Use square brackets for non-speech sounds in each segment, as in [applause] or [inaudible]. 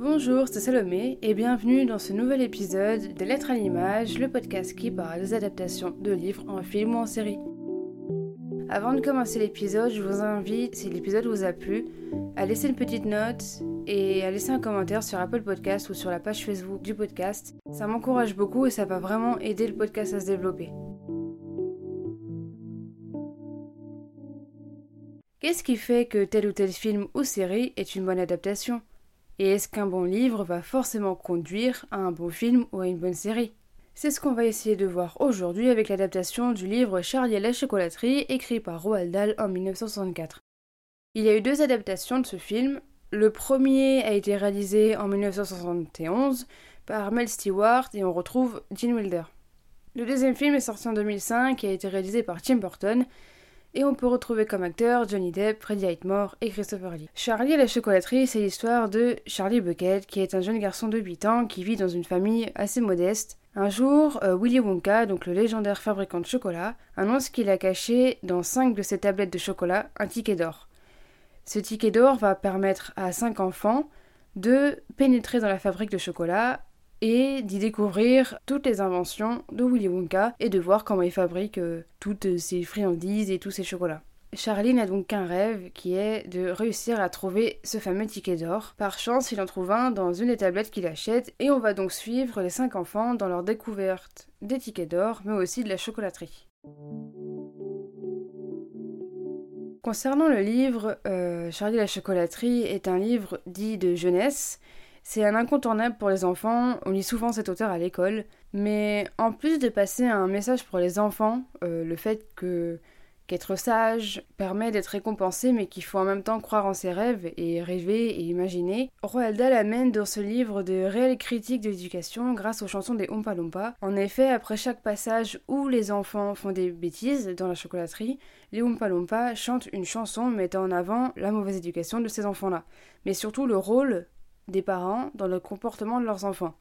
Bonjour, c'est Salomé et bienvenue dans ce nouvel épisode de Lettres à l'image, le podcast qui parle des adaptations de livres en film ou en série. Avant de commencer l'épisode, je vous invite, si l'épisode vous a plu, à laisser une petite note et à laisser un commentaire sur Apple Podcast ou sur la page Facebook du podcast. Ça m'encourage beaucoup et ça va vraiment aider le podcast à se développer. Qu'est-ce qui fait que tel ou tel film ou série est une bonne adaptation? Et est-ce qu'un bon livre va forcément conduire à un bon film ou à une bonne série? C'est ce qu'on va essayer de voir aujourd'hui avec l'adaptation du livre Charlie et la chocolaterie écrit par Roald Dahl en 1964. Il y a eu deux adaptations de ce film. Le premier a été réalisé en 1971 par Mel Stewart et on retrouve Gene Wilder. Le deuxième film est sorti en 2005 et a été réalisé par Tim Burton et on peut retrouver comme acteurs Johnny Depp, Freddie Highmore et Christopher Lee. Charlie la chocolaterie, c'est l'histoire de Charlie Bucket, qui est un jeune garçon de 8 ans qui vit dans une famille assez modeste. Un jour, euh, Willy Wonka, donc le légendaire fabricant de chocolat, annonce qu'il a caché dans 5 de ses tablettes de chocolat un ticket d'or. Ce ticket d'or va permettre à 5 enfants de pénétrer dans la fabrique de chocolat et d'y découvrir toutes les inventions de Willy Wonka et de voir comment il fabrique euh, toutes ses friandises et tous ses chocolats. Charlie n'a donc qu'un rêve qui est de réussir à trouver ce fameux ticket d'or. Par chance, il en trouve un dans une des tablettes qu'il achète et on va donc suivre les cinq enfants dans leur découverte des tickets d'or mais aussi de la chocolaterie. Concernant le livre, euh, Charlie la chocolaterie est un livre dit de jeunesse c'est un incontournable pour les enfants, on lit souvent cet auteur à l'école, mais en plus de passer un message pour les enfants, euh, le fait que qu'être sage permet d'être récompensé mais qu'il faut en même temps croire en ses rêves et rêver et imaginer. Roald Dahl amène dans ce livre de réelles critiques de l'éducation grâce aux chansons des Oompa Loompa. En effet, après chaque passage où les enfants font des bêtises dans la chocolaterie, les Oompa Loompa chantent une chanson mettant en avant la mauvaise éducation de ces enfants-là, mais surtout le rôle des parents dans le comportement de leurs enfants.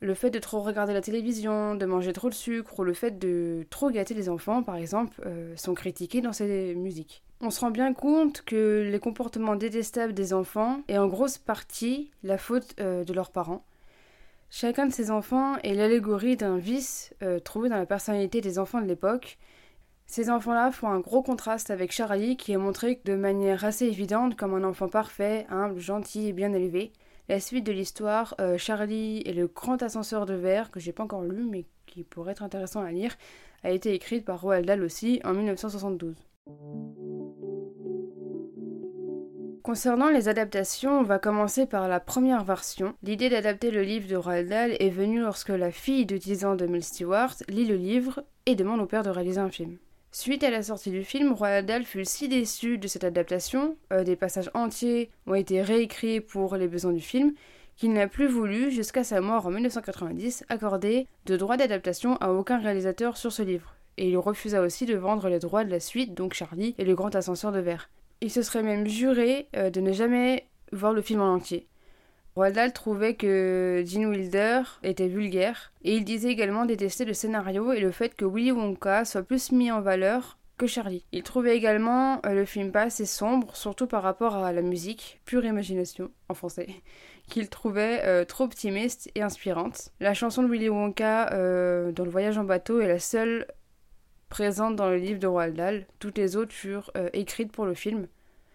Le fait de trop regarder la télévision, de manger trop de sucre ou le fait de trop gâter les enfants, par exemple, euh, sont critiqués dans ces musiques. On se rend bien compte que les comportements détestables des enfants est en grosse partie la faute euh, de leurs parents. Chacun de ces enfants est l'allégorie d'un vice euh, trouvé dans la personnalité des enfants de l'époque ces enfants-là font un gros contraste avec Charlie qui est montré de manière assez évidente comme un enfant parfait, humble, gentil et bien élevé. La suite de l'histoire, euh, Charlie et le grand ascenseur de verre, que j'ai pas encore lu mais qui pourrait être intéressant à lire, a été écrite par Roald Dahl aussi en 1972. Concernant les adaptations, on va commencer par la première version. L'idée d'adapter le livre de Roald Dahl est venue lorsque la fille de 10 ans de Mel Stewart lit le livre et demande au père de réaliser un film. Suite à la sortie du film, Roald Dahl fut si déçu de cette adaptation, euh, des passages entiers ont été réécrits pour les besoins du film, qu'il n'a plus voulu, jusqu'à sa mort en 1990, accorder de droits d'adaptation à aucun réalisateur sur ce livre. Et il refusa aussi de vendre les droits de la suite, donc Charlie et le grand ascenseur de verre. Il se serait même juré euh, de ne jamais voir le film en entier. Roald Dahl trouvait que Gene Wilder était vulgaire et il disait également détester le scénario et le fait que Willy Wonka soit plus mis en valeur que Charlie. Il trouvait également euh, le film pas assez sombre, surtout par rapport à la musique, pure imagination en français, [laughs] qu'il trouvait euh, trop optimiste et inspirante. La chanson de Willy Wonka euh, dans le voyage en bateau est la seule présente dans le livre de Roald Dahl. Toutes les autres furent écrites pour le film.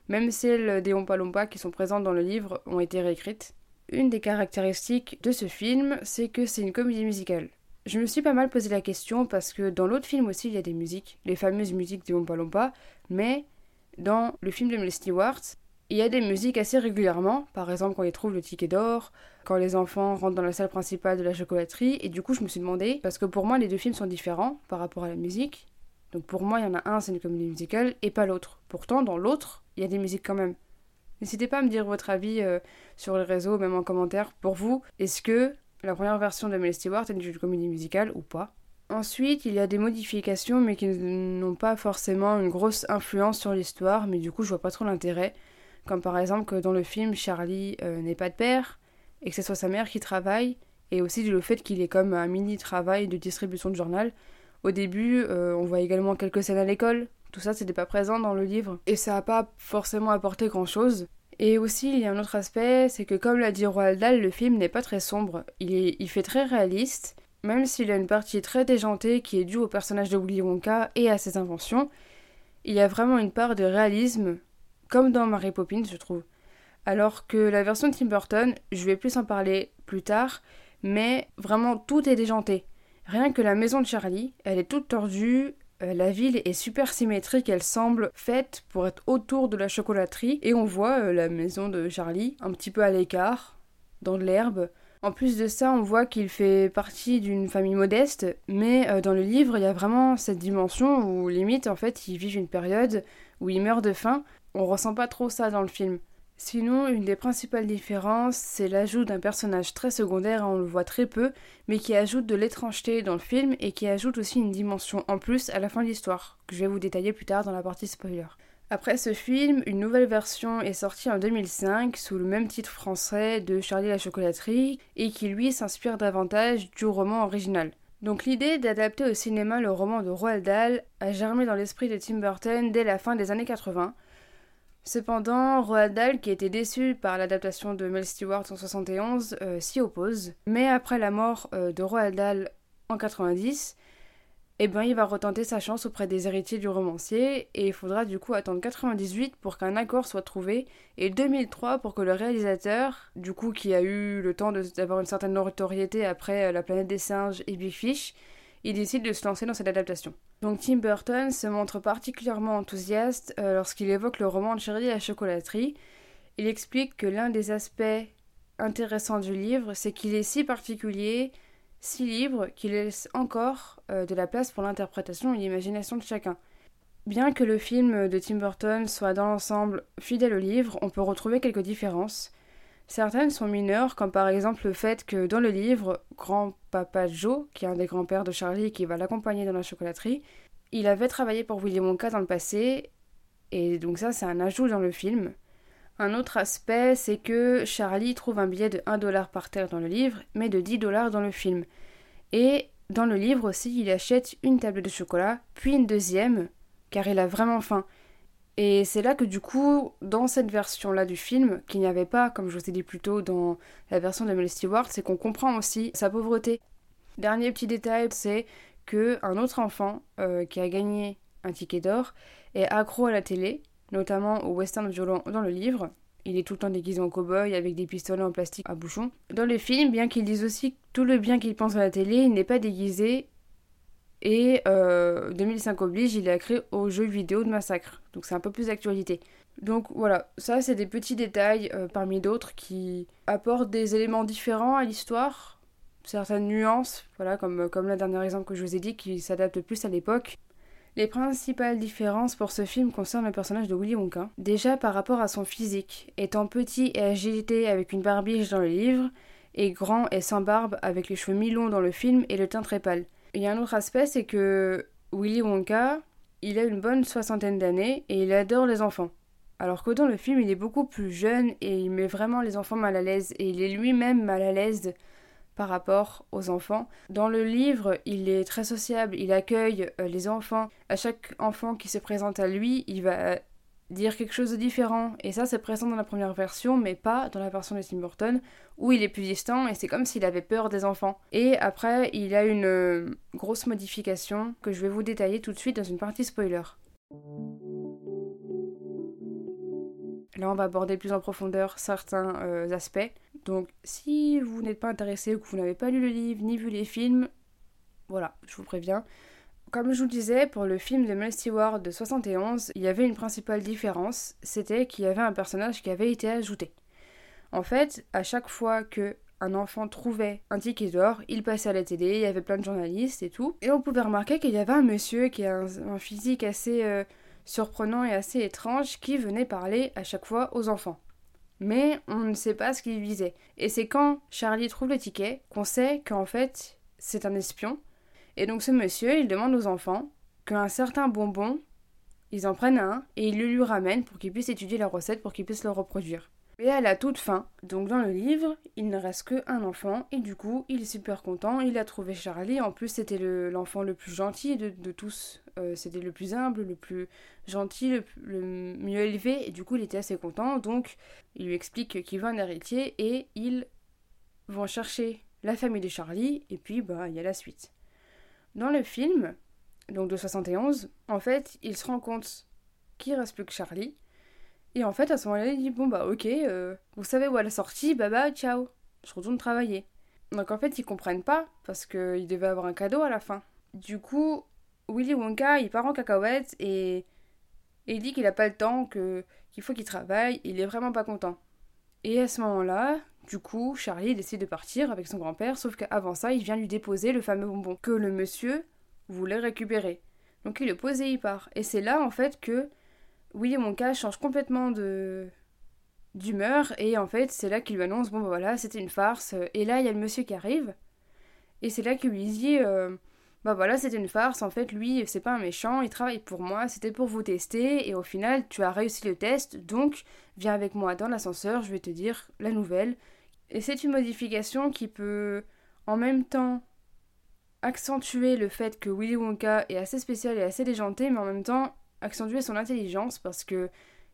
Même celles des Oompa Loompa qui sont présentes dans le livre ont été réécrites. Une des caractéristiques de ce film, c'est que c'est une comédie musicale. Je me suis pas mal posé la question parce que dans l'autre film aussi il y a des musiques, les fameuses musiques de Oompa Loompa, mais dans le film de Mel Stewart, il y a des musiques assez régulièrement, par exemple quand ils trouvent le ticket d'or, quand les enfants rentrent dans la salle principale de la chocolaterie, et du coup je me suis demandé, parce que pour moi les deux films sont différents par rapport à la musique, donc pour moi il y en a un c'est une comédie musicale et pas l'autre. Pourtant dans l'autre il y a des musiques quand même. N'hésitez pas à me dire votre avis euh, sur les réseaux, même en commentaire. Pour vous, est-ce que la première version de Mel Stewart est une comédie musicale ou pas? Ensuite, il y a des modifications, mais qui n'ont pas forcément une grosse influence sur l'histoire, mais du coup, je vois pas trop l'intérêt. Comme par exemple que dans le film, Charlie euh, n'est pas de père, et que ce soit sa mère qui travaille, et aussi le fait qu'il ait comme un mini travail de distribution de journal. Au début, euh, on voit également quelques scènes à l'école, tout ça, c'était pas présent dans le livre. Et ça n'a pas forcément apporté grand chose. Et aussi, il y a un autre aspect, c'est que comme l'a dit Roald Dahl, le film n'est pas très sombre. Il, est, fait très réaliste, même s'il a une partie très déjantée qui est due au personnage de Willy Wonka et à ses inventions. Il y a vraiment une part de réalisme, comme dans Mary Poppins, je trouve. Alors que la version de Tim Burton, je vais plus en parler plus tard, mais vraiment tout est déjanté. Rien que la maison de Charlie, elle est toute tordue, euh, la ville est super symétrique, elle semble faite pour être autour de la chocolaterie, et on voit euh, la maison de Charlie un petit peu à l'écart, dans de l'herbe. En plus de ça, on voit qu'il fait partie d'une famille modeste, mais euh, dans le livre, il y a vraiment cette dimension où limite, en fait, ils vivent une période où ils meurent de faim. On ressent pas trop ça dans le film. Sinon, une des principales différences, c'est l'ajout d'un personnage très secondaire, on le voit très peu, mais qui ajoute de l'étrangeté dans le film et qui ajoute aussi une dimension en plus à la fin de l'histoire, que je vais vous détailler plus tard dans la partie spoiler. Après ce film, une nouvelle version est sortie en 2005 sous le même titre français de Charlie la chocolaterie et qui lui s'inspire davantage du roman original. Donc l'idée d'adapter au cinéma le roman de Roald Dahl a germé dans l'esprit de Tim Burton dès la fin des années 80 Cependant, Roald Dahl, qui était déçu par l'adaptation de Mel Stewart en 71, euh, s'y oppose. Mais après la mort euh, de Roald Dahl en 90, eh ben, il va retenter sa chance auprès des héritiers du romancier et il faudra du coup attendre 98 pour qu'un accord soit trouvé et 2003 pour que le réalisateur, du coup qui a eu le temps d'avoir une certaine notoriété après euh, La planète des singes et Big Fish, il décide de se lancer dans cette adaptation. Donc Tim Burton se montre particulièrement enthousiaste euh, lorsqu'il évoque le roman de Charlie la chocolaterie. Il explique que l'un des aspects intéressants du livre, c'est qu'il est si particulier, si libre, qu'il laisse encore euh, de la place pour l'interprétation et l'imagination de chacun. Bien que le film de Tim Burton soit dans l'ensemble fidèle au livre, on peut retrouver quelques différences. Certaines sont mineures, comme par exemple le fait que dans le livre, grand-papa Joe, qui est un des grands-pères de Charlie et qui va l'accompagner dans la chocolaterie, il avait travaillé pour Willy Wonka dans le passé, et donc ça c'est un ajout dans le film. Un autre aspect, c'est que Charlie trouve un billet de 1 dollar par terre dans le livre, mais de 10 dollars dans le film. Et dans le livre aussi, il achète une table de chocolat, puis une deuxième, car il a vraiment faim. Et c'est là que du coup, dans cette version-là du film, qu'il n'y avait pas, comme je vous ai dit plus tôt, dans la version de Mel Stewart, c'est qu'on comprend aussi sa pauvreté. Dernier petit détail, c'est que un autre enfant euh, qui a gagné un ticket d'or est accro à la télé, notamment au western violent dans le livre. Il est tout le temps déguisé en cow-boy avec des pistolets en plastique à bouchon. Dans le film, bien qu'il dise aussi tout le bien qu'il pense à la télé, il n'est pas déguisé et 2005 euh, oblige, il a créé au jeu vidéo de Massacre. Donc c'est un peu plus d'actualité. Donc voilà, ça c'est des petits détails euh, parmi d'autres qui apportent des éléments différents à l'histoire, certaines nuances, voilà, comme, comme le dernier exemple que je vous ai dit, qui s'adapte plus à l'époque. Les principales différences pour ce film concernent le personnage de Willy Wonka. Déjà par rapport à son physique, étant petit et agilité avec une barbiche dans le livre, et grand et sans barbe avec les cheveux mi-longs dans le film et le teint très pâle. Il y a un autre aspect, c'est que Willy Wonka, il a une bonne soixantaine d'années et il adore les enfants. Alors que dans le film, il est beaucoup plus jeune et il met vraiment les enfants mal à l'aise et il est lui-même mal à l'aise par rapport aux enfants. Dans le livre, il est très sociable, il accueille euh, les enfants. À chaque enfant qui se présente à lui, il va dire quelque chose de différent. Et ça, c'est présent dans la première version, mais pas dans la version de Tim Burton, où il est plus distant et c'est comme s'il avait peur des enfants. Et après, il a une euh, grosse modification que je vais vous détailler tout de suite dans une partie spoiler. Là, on va aborder plus en profondeur certains euh, aspects. Donc, si vous n'êtes pas intéressé ou que vous n'avez pas lu le livre ni vu les films, voilà, je vous préviens, comme je vous le disais, pour le film de Mel Stewart de 71, il y avait une principale différence, c'était qu'il y avait un personnage qui avait été ajouté. En fait, à chaque fois que un enfant trouvait un ticket d'or, il passait à la télé, il y avait plein de journalistes et tout, et on pouvait remarquer qu'il y avait un monsieur qui a un, physique assez euh, surprenant et assez étrange qui venait parler à chaque fois aux enfants. Mais on ne sait pas ce qu'il visait. Et c'est quand Charlie trouve le ticket qu'on sait qu'en fait c'est un espion et donc ce monsieur, il demande aux enfants qu'un certain bonbon, ils en prennent un et ils le lui ramènent pour qu'ils puissent étudier la recette, pour qu'ils puissent le reproduire. Et à la toute fin, donc dans le livre, il ne reste qu'un enfant, et du coup, il est super content, il a trouvé Charlie, en plus c'était l'enfant le, plus gentil de, tous, euh, c'était le plus humble, le plus gentil, le, mieux élevé, et du coup il était assez content, donc il lui explique qu'il veut un héritier, et ils vont chercher la famille de Charlie, et puis bah il y a la suite. Dans le film, donc de 71, en fait, il se rend compte qu'il reste plus que Charlie, et en fait, à ce moment-là, il dit Bon, bah, ok, euh, vous savez où elle est sortie, bah, bah, ciao, je retourne travailler. Donc en fait, ils comprennent pas, parce qu'il devait avoir un cadeau à la fin. Du coup, Willy Wonka, il part en cacahuète et, il dit qu'il a pas le temps, qu'il faut qu'il travaille, il est vraiment pas content. Et à ce moment-là, du coup, Charlie décide de partir avec son grand-père, sauf qu'avant ça, il vient lui déposer le fameux bonbon que le monsieur voulait récupérer. Donc il le pose et il part. Et c'est là, en fait, que mon cas change complètement de d'humeur et en fait c'est là qu'il lui annonce bon bah voilà c'était une farce et là il y a le monsieur qui arrive et c'est là qu'il lui dit euh, bah voilà c'était une farce en fait lui c'est pas un méchant il travaille pour moi c'était pour vous tester et au final tu as réussi le test donc viens avec moi dans l'ascenseur je vais te dire la nouvelle et c'est une modification qui peut en même temps accentuer le fait que Willy Wonka est assez spécial et assez déjanté mais en même temps accentuer son intelligence parce que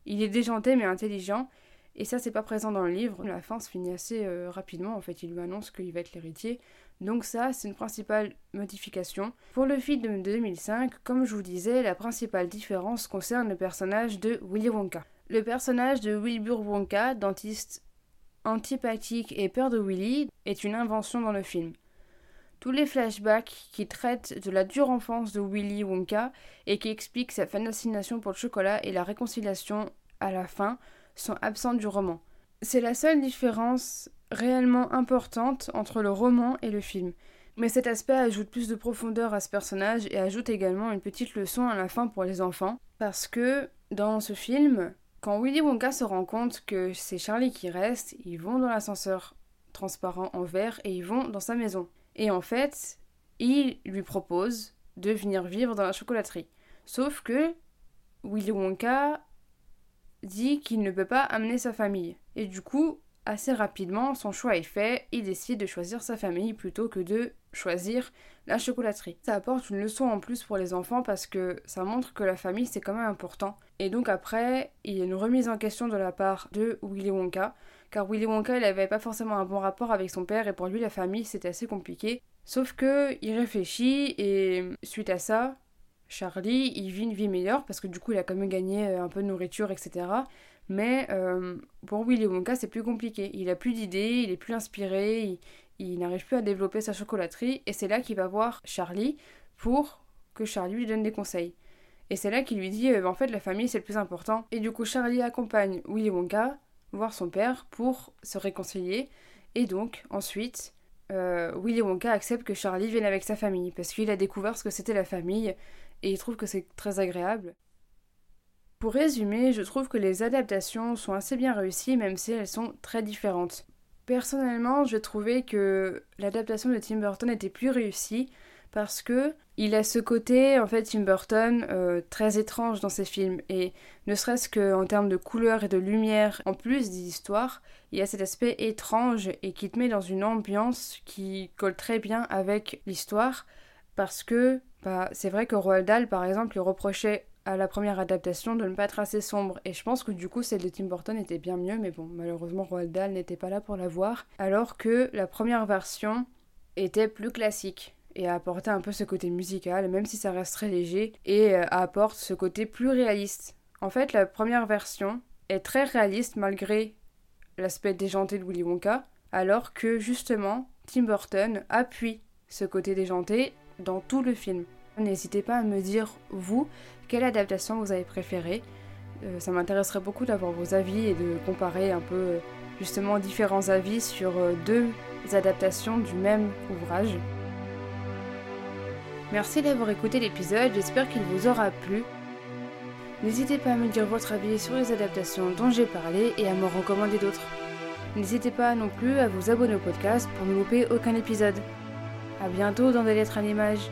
il est déjanté mais intelligent. Et ça, c'est pas présent dans le livre. La fin se finit assez euh, rapidement. En fait, il lui annonce qu'il va être l'héritier. Donc ça, c'est une principale modification. Pour le film de 2005, comme je vous disais, la principale différence concerne le personnage de Willy Wonka. Le personnage de Wilbur Wonka, dentiste antipathique et peur de Willy, est une invention dans le film. Tous les flashbacks qui traitent de la dure enfance de Willy Wonka et qui expliquent sa fascination pour le chocolat et la réconciliation à la fin sont absents du roman. C'est la seule différence réellement importante entre le roman et le film. Mais cet aspect ajoute plus de profondeur à ce personnage et ajoute également une petite leçon à la fin pour les enfants. Parce que dans ce film, quand Willy Wonka se rend compte que c'est Charlie qui reste, ils vont dans l'ascenseur transparent en verre et ils vont dans sa maison. Et en fait, il lui propose de venir vivre dans la chocolaterie. Sauf que Willy Wonka dit qu'il ne peut pas amener sa famille. Et du coup, assez rapidement, son choix est fait, il décide de choisir sa famille plutôt que de choisir la chocolaterie. Ça apporte une leçon en plus pour les enfants parce que ça montre que la famille c'est quand même important. Et donc après, il y a une remise en question de la part de Willy Wonka car Willy Wonka il n'avait pas forcément un bon rapport avec son père et pour lui la famille c'était assez compliqué. Sauf que il réfléchit et suite à ça, Charlie il vit une vie meilleure parce que du coup il a quand même gagné euh, un peu de nourriture etc. Mais euh, pour Willy Wonka c'est plus compliqué. Il a plus d'idées, il est plus inspiré, il, n'arrive plus à développer sa chocolaterie et c'est là qu'il va voir Charlie pour que Charlie lui donne des conseils. Et c'est là qu'il lui dit euh, en fait la famille c'est le plus important. Et du coup Charlie accompagne Willy Wonka voir son père pour se réconcilier. Et donc, ensuite, euh, Willy Wonka accepte que Charlie vienne avec sa famille, parce qu'il a découvert ce que c'était la famille, et il trouve que c'est très agréable. Pour résumer, je trouve que les adaptations sont assez bien réussies, même si elles sont très différentes. Personnellement, je trouvais que l'adaptation de Tim Burton était plus réussie, parce que il a ce côté, en fait, Tim Burton, euh, très étrange dans ses films. Et ne serait-ce qu'en termes de couleur et de lumière, en plus des histoires, il y a cet aspect étrange et qui te met dans une ambiance qui colle très bien avec l'histoire. Parce que bah, c'est vrai que Roald Dahl, par exemple, lui reprochait à la première adaptation de ne pas être assez sombre. Et je pense que du coup, celle de Tim Burton était bien mieux, mais bon, malheureusement, Roald Dahl n'était pas là pour la voir. Alors que la première version était plus classique et à apporter un peu ce côté musical, même si ça reste très léger, et euh, apporte ce côté plus réaliste. En fait, la première version est très réaliste malgré l'aspect déjanté de Willy Wonka, alors que justement, Tim Burton appuie ce côté déjanté dans tout le film. N'hésitez pas à me dire, vous, quelle adaptation vous avez préférée. Euh, ça m'intéresserait beaucoup d'avoir vos avis et de comparer un peu euh, justement différents avis sur deux adaptations du même ouvrage. Merci d'avoir écouté l'épisode, j'espère qu'il vous aura plu. N'hésitez pas à me dire votre avis sur les adaptations dont j'ai parlé et à me recommander d'autres. N'hésitez pas non plus à vous abonner au podcast pour ne louper aucun épisode. A bientôt dans des lettres à l'image.